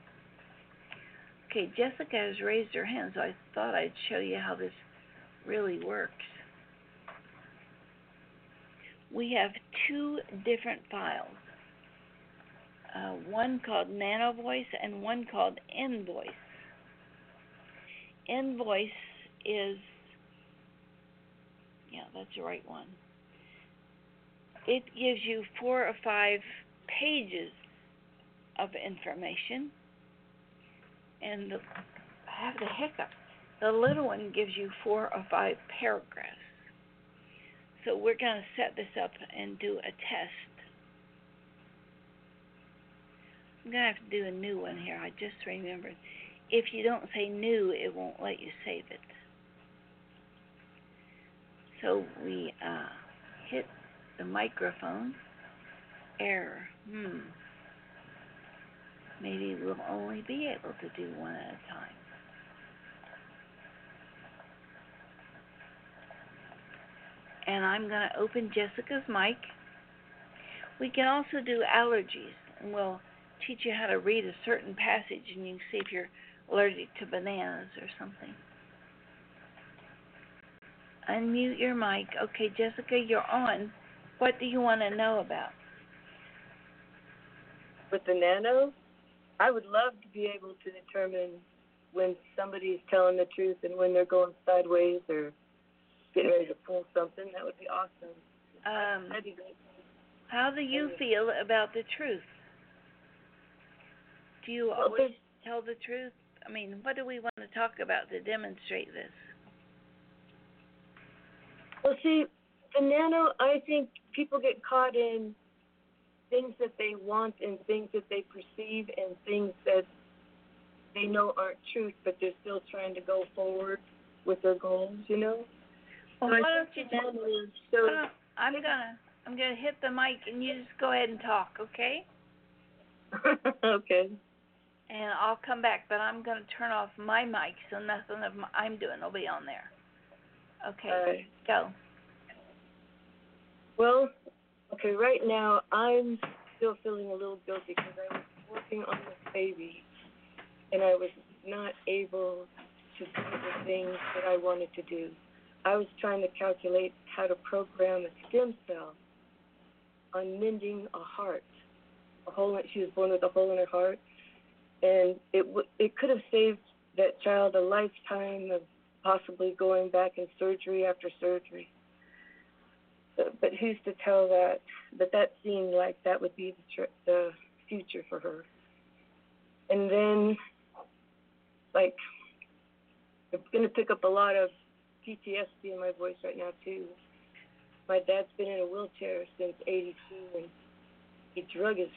Okay, Jessica has raised her hand, so I thought I'd show you how this really works. We have two different files. Uh, one called nanoVoice and one called nVoice. nVoice is, yeah, that's the right one it gives you four or five pages of information. And the, I have the hiccup. The little one gives you four or five paragraphs. So we're going to set this up and do a test. I'm going to have to do a new one here. I just remembered. If you don't say new, it won't let you save it. So we uh, hit the microphone. Error. Hmm. Maybe we'll only be able to do one at a time. And I'm going to open Jessica's mic. We can also do allergies, and we'll teach you how to read a certain passage, and you can see if you're allergic to bananas or something. Unmute your mic. Okay, Jessica, you're on. What do you want to know about? With the nano, I would love to be able to determine when somebody's telling the truth and when they're going sideways or getting ready to pull something. That would be awesome. Um, That'd be great. how do you feel about the truth? Do you Well, always tell the truth? I mean, what do we want to talk about to demonstrate this? Well, see, the nano, I think people get caught in things that they want and things that they perceive and things that they know aren't truth, but they're still trying to go forward with their goals, you know? Well, so why don't you just, is, so I'm gonna I'm gonna hit the mic and you just go ahead and talk, okay? *laughs* okay. and I'll come back, but I'm going to turn off my mic so nothing of my, I'm doing will be on there. Okay, Uh, go. Well, okay, right now I'm still feeling a little guilty because I was working on this baby and I was not able to do the things that I wanted to do. I was trying to calculate how to program a stem cell on mending a heart. A hole. She was born with a hole in her heart, and it w- it could have saved that child a lifetime of possibly going back in surgery after surgery. But, who's to tell that? But that seemed like that would be the, tr- the future for her. And then, like, I'm going to pick up a lot of PTSD in my voice right now, too. My dad's been in a wheelchair since 82, and he drug his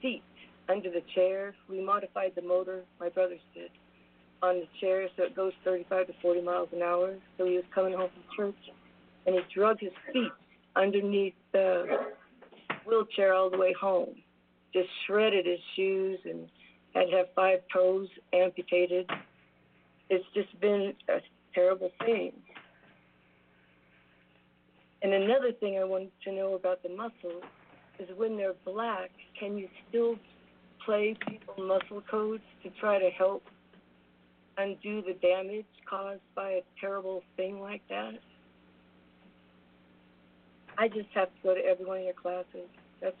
feet under the chair. We modified the motor, my brothers did, on the chair so it goes 35 to 40 miles an hour. So he was coming home from church, and he drug his feet underneath the wheelchair all the way home. Just shredded his shoes and had to have five toes amputated. It's just been a terrible thing. And another thing I wanted to know about the muscles is when they're black, can you still play people muscle codes to try to help undo the damage caused by a terrible thing like that? I just have to go to every one of your classes. That's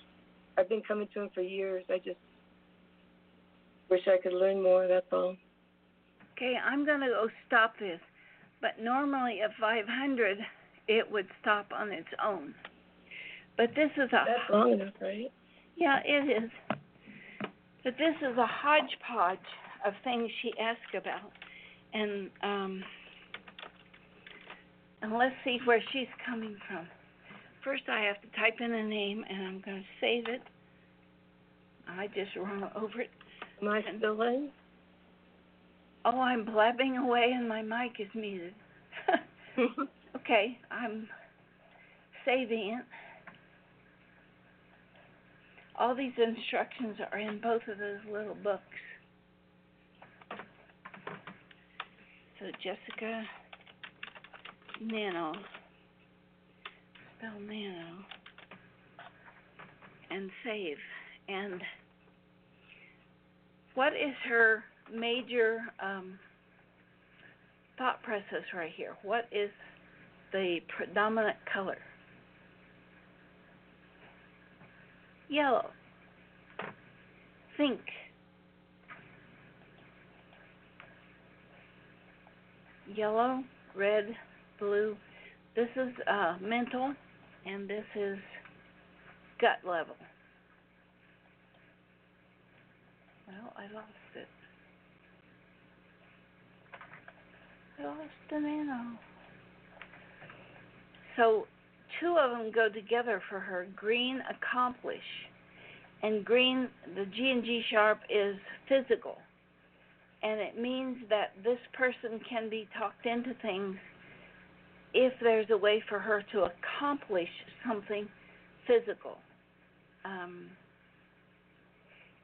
I've been coming to them for years. I just wish I could learn more. That's all. Okay, I'm going to go stop this. But normally at 500, it would stop on its own. But this is a That's long enough, right? yeah, it is. But this is a hodgepodge of things she asked about, and um, and let's see where she's coming from. First, I have to type in a name, and I'm going to save it. I just run over it. Am I still in? Oh, I'm blabbing away, and my mic is muted. *laughs* okay, I'm saving it. All these instructions are in both of those little books. So Jessica Nano, Nano, and save. And what is her major um, thought process right here? What is the predominant color? Yellow. Think. Yellow, red, blue. This is uh, mental, and this is gut level. Well, I lost it. I lost the nano. So two of them go together for her. Green accomplish, and green the G and G sharp is physical, and it means that this person can be talked into things if there's a way for her to accomplish something physical. Um,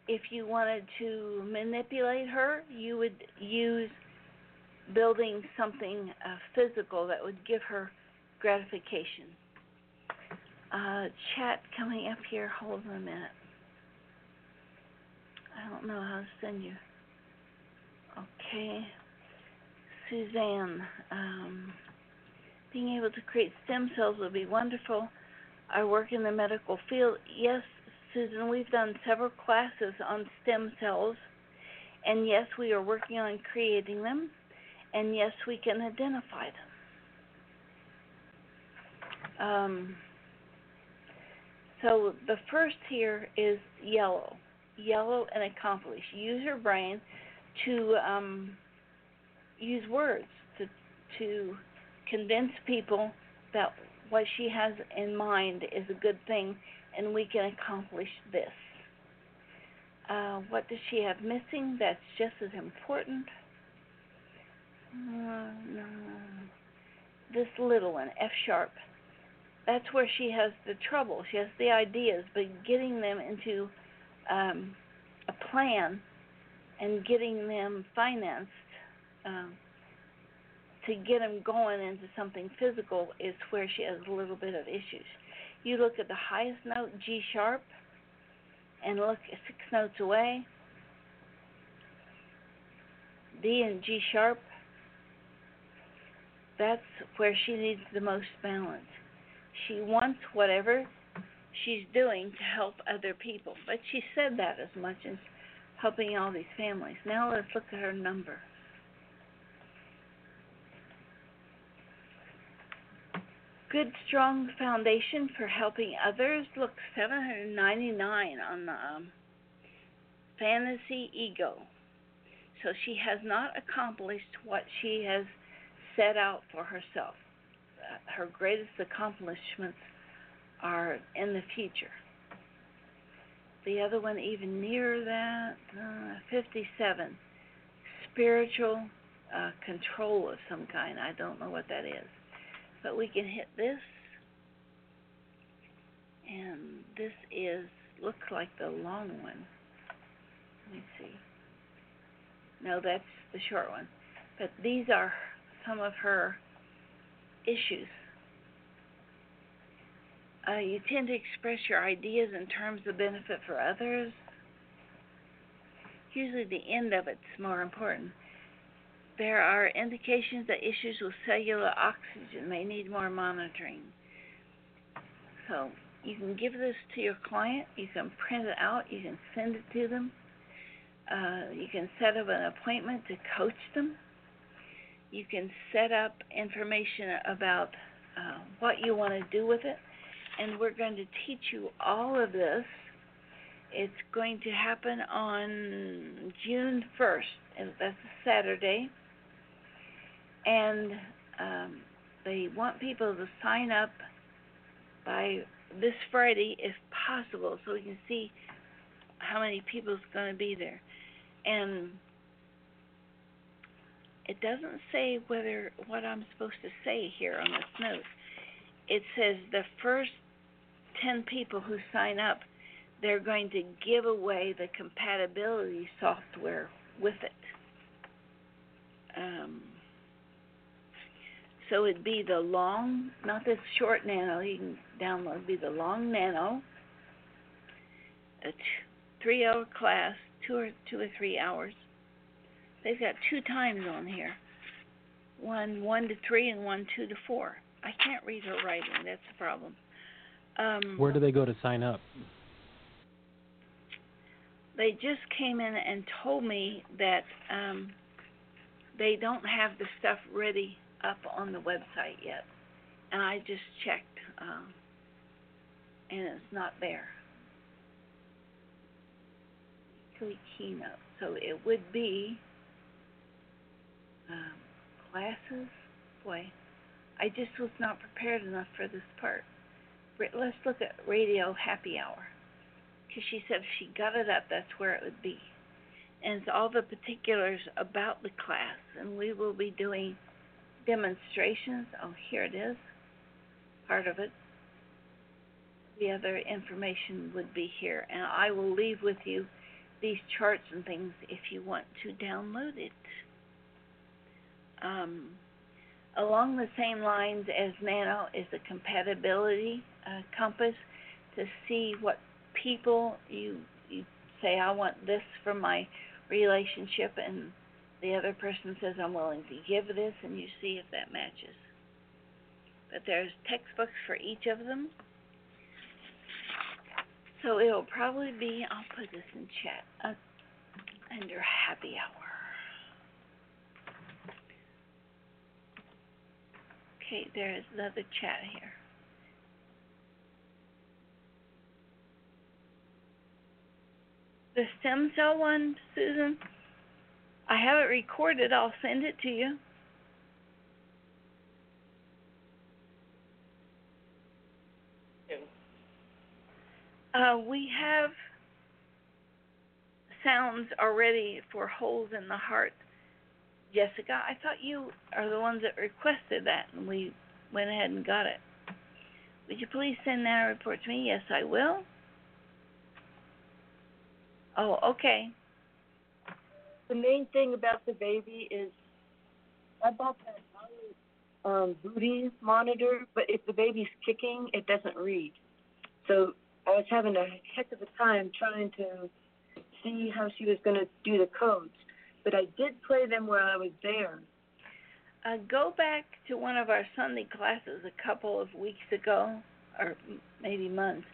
if you wanted to manipulate her, you would use building something uh, physical that would give her gratification. Uh, chat coming up here. Hold on a minute. I don't know how to send you. Okay. Suzanne, um, being able to create stem cells would be wonderful. I work in the medical field. Yes, Susan, we've done several classes on stem cells, and yes, we are working on creating them, and yes, we can identify them. Um, so the first here is yellow, yellow and accomplish. Use your brain to um, use words to to convince people that what she has in mind is a good thing and we can accomplish this. Uh, what does she have missing that's just as important? Uh. This little one, F sharp. That's where she has the trouble. She has the ideas, but getting them into um, a plan and getting them financed um, to get them going into something physical is where she has a little bit of issues. You look at the highest note, G sharp, and look six notes away, D and G sharp. That's where she needs the most balance. She wants whatever she's doing to help other people, but she said that as much as helping all these families. Now let's look at her number. Good, strong foundation for helping others. Look, 799 on the um, fantasy ego. So she has not accomplished what she has set out for herself. Uh, her greatest accomplishments are in the future. The other one, even nearer that, uh, 57. Spiritual uh, control of some kind. I don't know what that is. But we can hit this. And this is, looks like the long one. Let me see. No, that's the short one. But these are some of her issues. Uh, you tend to express your ideas in terms of benefit for others. Usually, the end of it's more important. There are indications that issues with cellular oxygen may need more monitoring. So, you can give this to your client, you can print it out, you can send it to them. Uh, you can set up an appointment to coach them. You can set up information about uh, what you want to do with it. And we're going to teach you all of this. It's going to happen on June 1st, and that's a Saturday. And um, they want people to sign up by this Friday if possible so we can see how many people is going to be there and it doesn't say whether what I'm supposed to say here on this note. It says the first 10 people who sign up, they're going to give away the compatibility software with it. Um, so it'd be the long, not this short nano you can download, it'd be the long nano, a t- three hour class two or two or three hours. They've got two times on here. One one to three and one two to four. I can't read her writing, that's the problem. Um, Where do they go to sign up? They just came in and told me that um, they don't have the stuff ready up on the website yet. And I just checked, um, and it's not there weekly keynote. So it would be um, classes. Boy, I just was not prepared enough for this part. Let's look at radio happy hour. Because she said if she got it up, that's where it would be. And it's all the particulars about the class. And we will be doing demonstrations. Oh, here it is. Part of it. The other information would be here. And I will leave with you these charts and things if you want to download it. Um, along the same lines as Nano is a compatibility uh, compass to see what people you you say I want this for my relationship and the other person says I'm willing to give this and you see if that matches. But there's textbooks for each of them so it'll probably be, I'll put this in chat, uh, under happy hour. Okay, there's another chat here. The stem cell one, Susan, I have it recorded. I'll send it to you. Uh, we have sounds already for holes in the heart. Jessica, I thought you are the ones that requested that, and we went ahead and got it. Would you please send that report to me? Yes, I will. Oh, okay. The main thing about the baby is I bought that um, booty monitor, but if the baby's kicking, it doesn't read. So I was having a heck of a time trying to see how she was going to do the codes. But I did play them while I was there. Uh, go back to one of our Sunday classes a couple of weeks ago, or maybe months.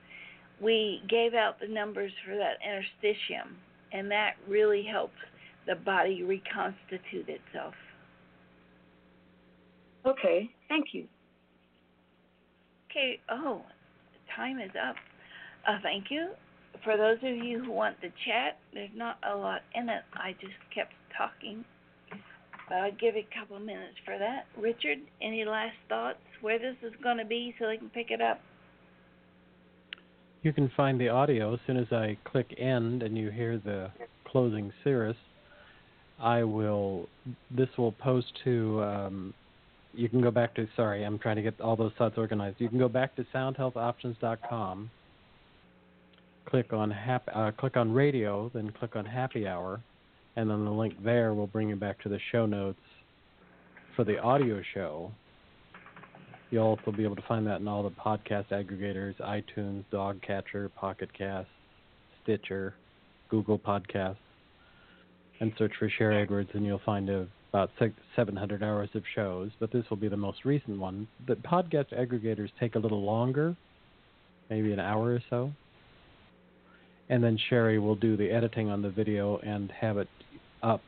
We gave out the numbers for that interstitium, and that really helps the body reconstitute itself. Okay, thank you. Okay, oh, time is up. Uh, thank you. For those of you who want to chat, there's not a lot in it. I just kept talking. But I'll give you a couple of minutes for that. Richard, any last thoughts where this is going to be so they can pick it up? You can find the audio as soon as I click end and you hear the closing cirrus. I will. This will post to. Um, you can go back to. Sorry, I'm trying to get all those thoughts organized. You can go back to soundhealthoptions.com. Click on hap, uh, click on radio, then click on happy hour, and then the link there will bring you back to the show notes for the audio show. You'll also be able to find that in all the podcast aggregators: iTunes, Dogcatcher, Pocket Cast, Stitcher, Google Podcasts and search for Sharry Edwards, and you'll find about 700 hours of shows. But this will be the most recent one. The podcast aggregators take a little longer, maybe an hour or so. And then Sharry will do the editing on the video and have it up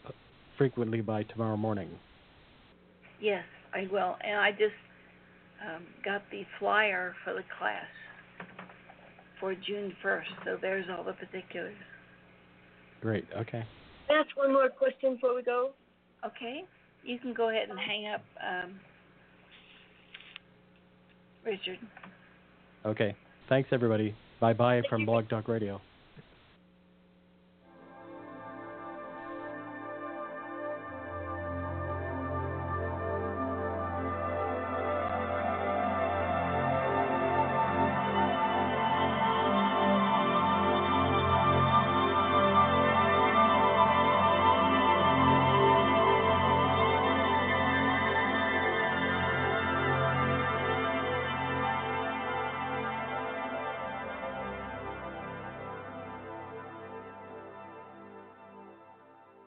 frequently by tomorrow morning. Yes, I will. And I just um, got the flyer for the class for June 1st, so there's all the particulars. Great, okay ask one more question before we go? Okay. You can go ahead and hang up, um, Richard. Okay. Thanks, everybody. Bye bye from Blog Talk Radio.